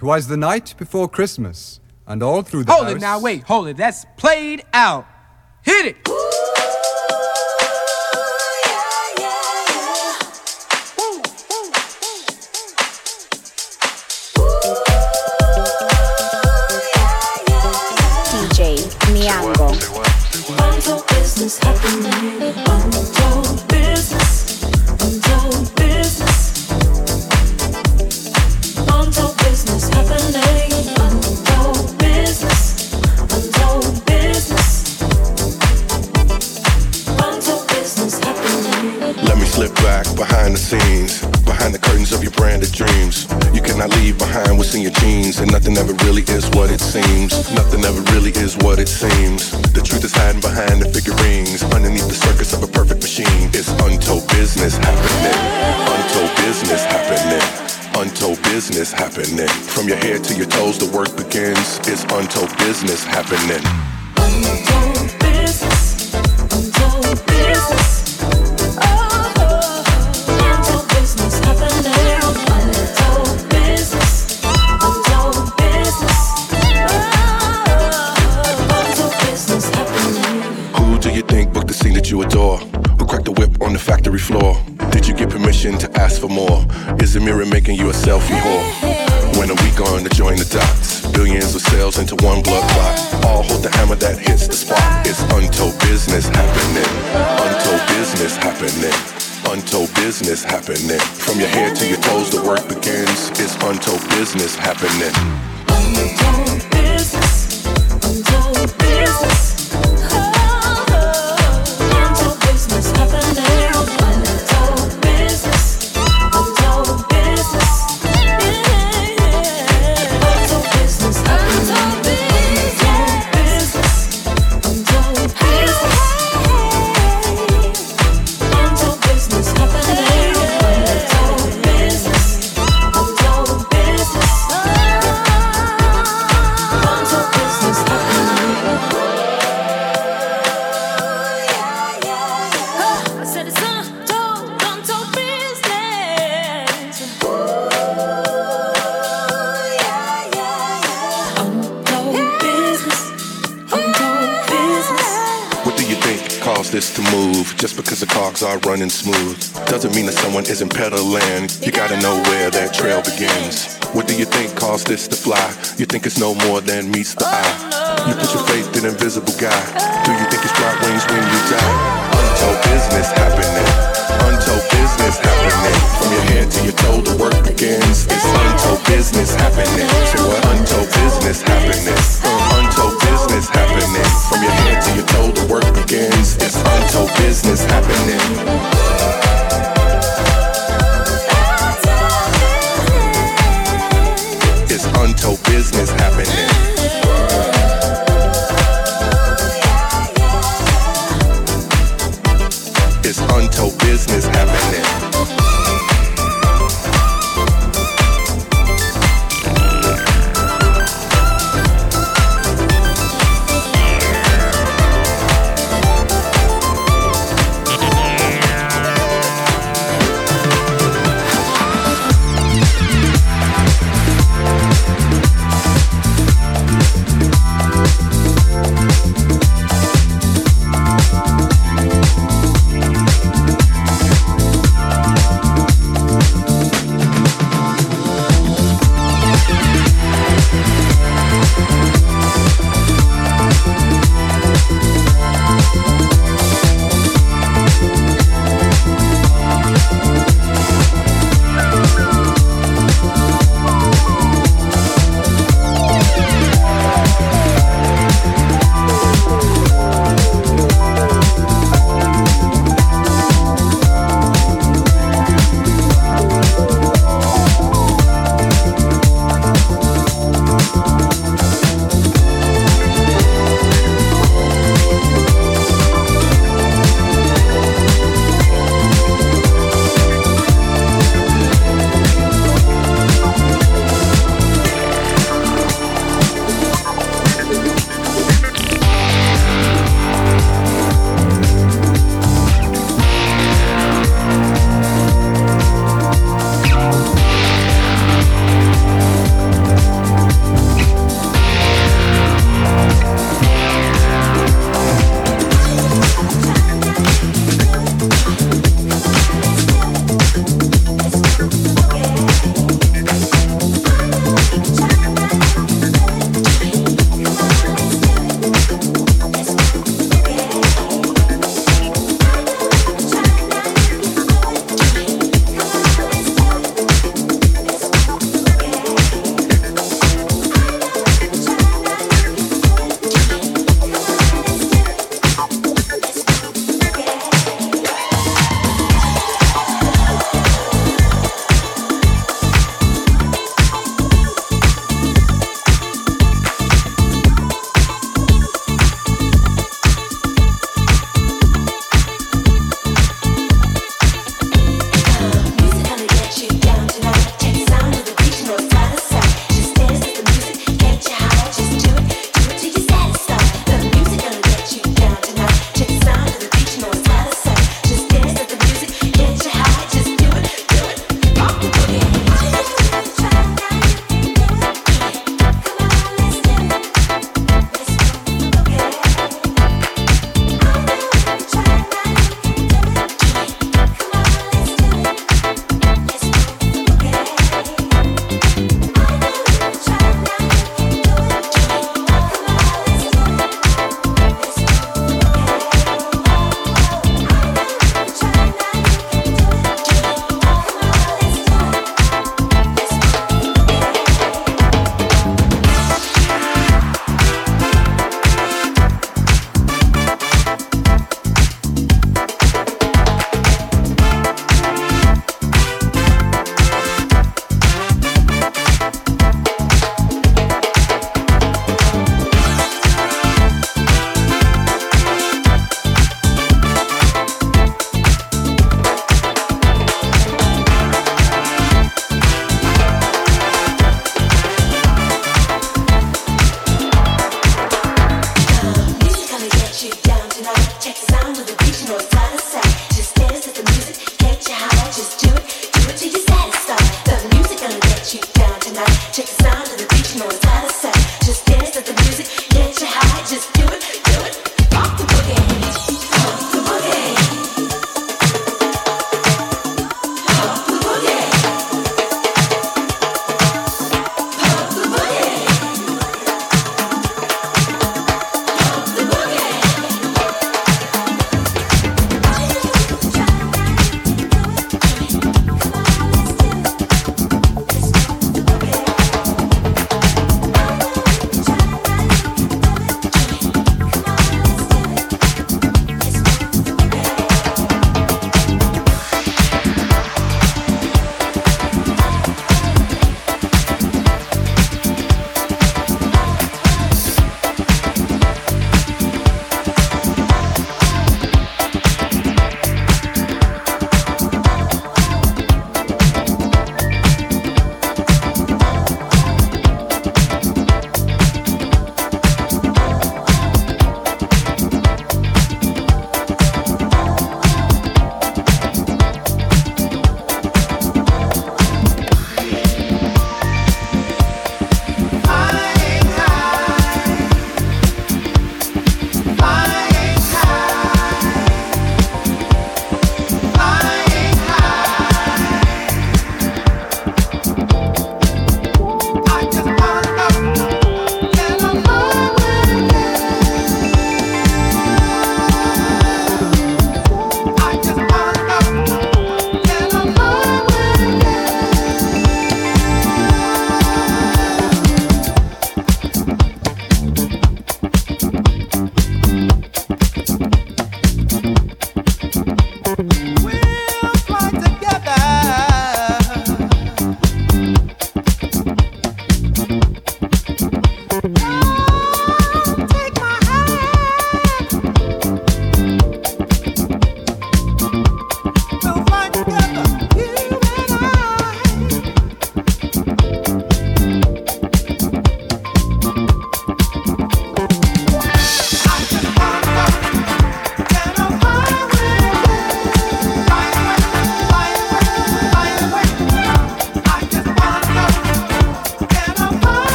Twas the night before Christmas, and all through the Hold house. it now, wait, hold it. That's played out. Hit it. Business happening. Into one blood clot. All hold the hammer that hits the spot. It's untold business happening. Untold business happening. Untold business happening. From your head to your toes, the work begins. It's untold business happening. Cogs are running smooth doesn't mean that someone isn't pedaling. You gotta know where that trail begins. What do you think caused this to fly? You think it's no more than meets the eye. You put your faith in invisible guy. Do you think it's bright wings when you die? Untold business happening. Untold business happening. From your head to your toe, the work begins. It's untold business happening. So what? Untold business happening. Uh, untold happening. From your head to your toe, the work begins. It's untold business happening. It's untold business happening.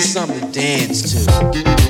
Something to dance to.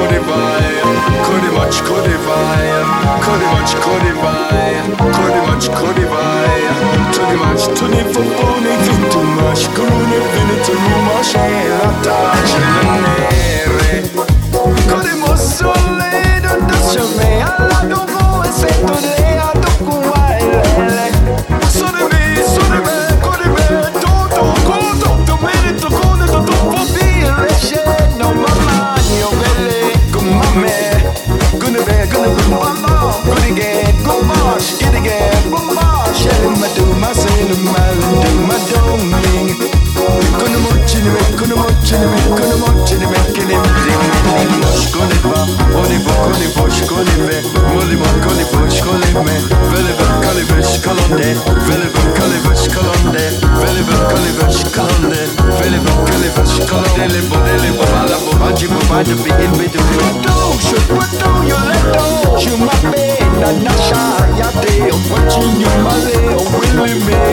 Cody vai, Cody much Cody vai, Cody much Cody vai, Cody much Cody vai. too much Tony for Bonnie, too much, Corona Vinita Ruma, Shela Tash, Nere. Cody mosso le, don't touch me, I don't go and say to le, I don't wild. do my do my Watching you, my little willy man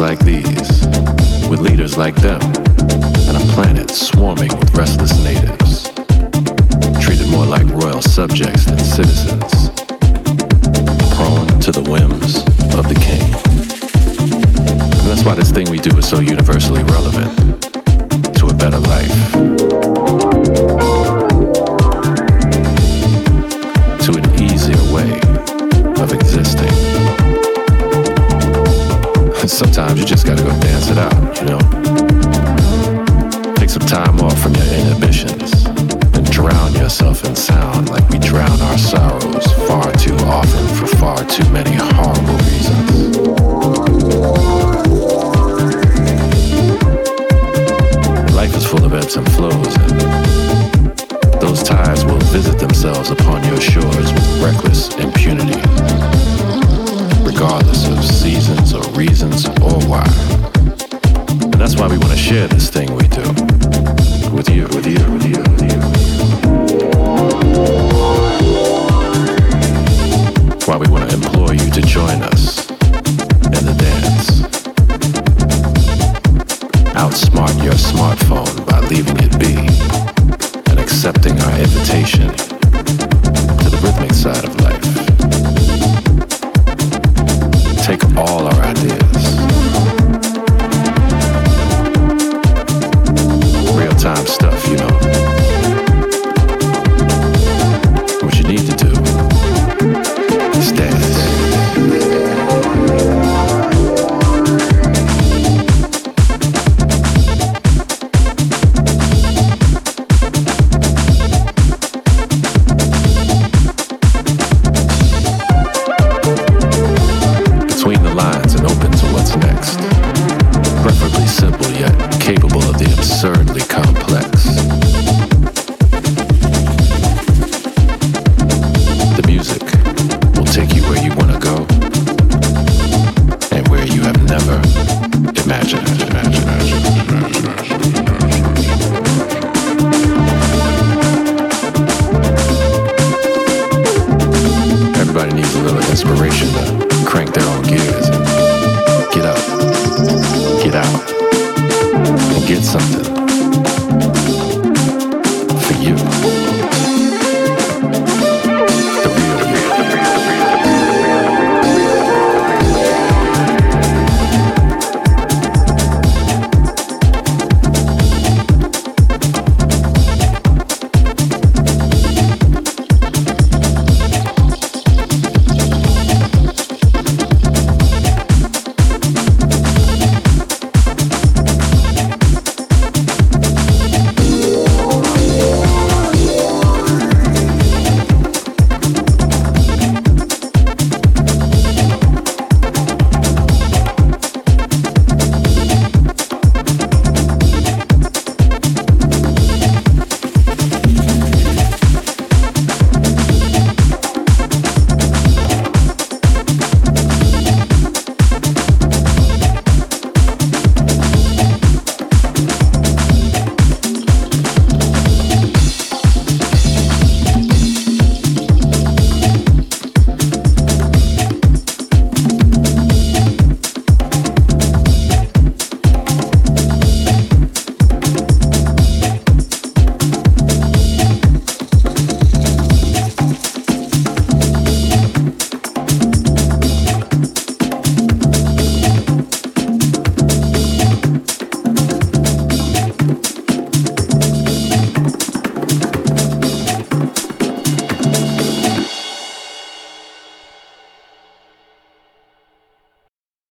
Like these, with leaders like them, and a planet swarming with restless natives, treated more like royal subjects than citizens, prone to the whims of the king. And that's why this thing we do is so universally relevant to a better life. Sometimes you just gotta go dance it out, you know? Take some time off from your inhibitions and drown yourself in sound like we drown our sorrows far too often for far too many horrible reasons. Life is full of ebbs and flows, and those tides will visit themselves upon your shores with reckless impunity, regardless of seasons or reasons or why. And that's why we want to share this thing we do with you, with you, with you, with you. Why we want to implore you to join us in the dance. Outsmart your smartphone by leaving it be and accepting our invitation to the rhythmic side of life.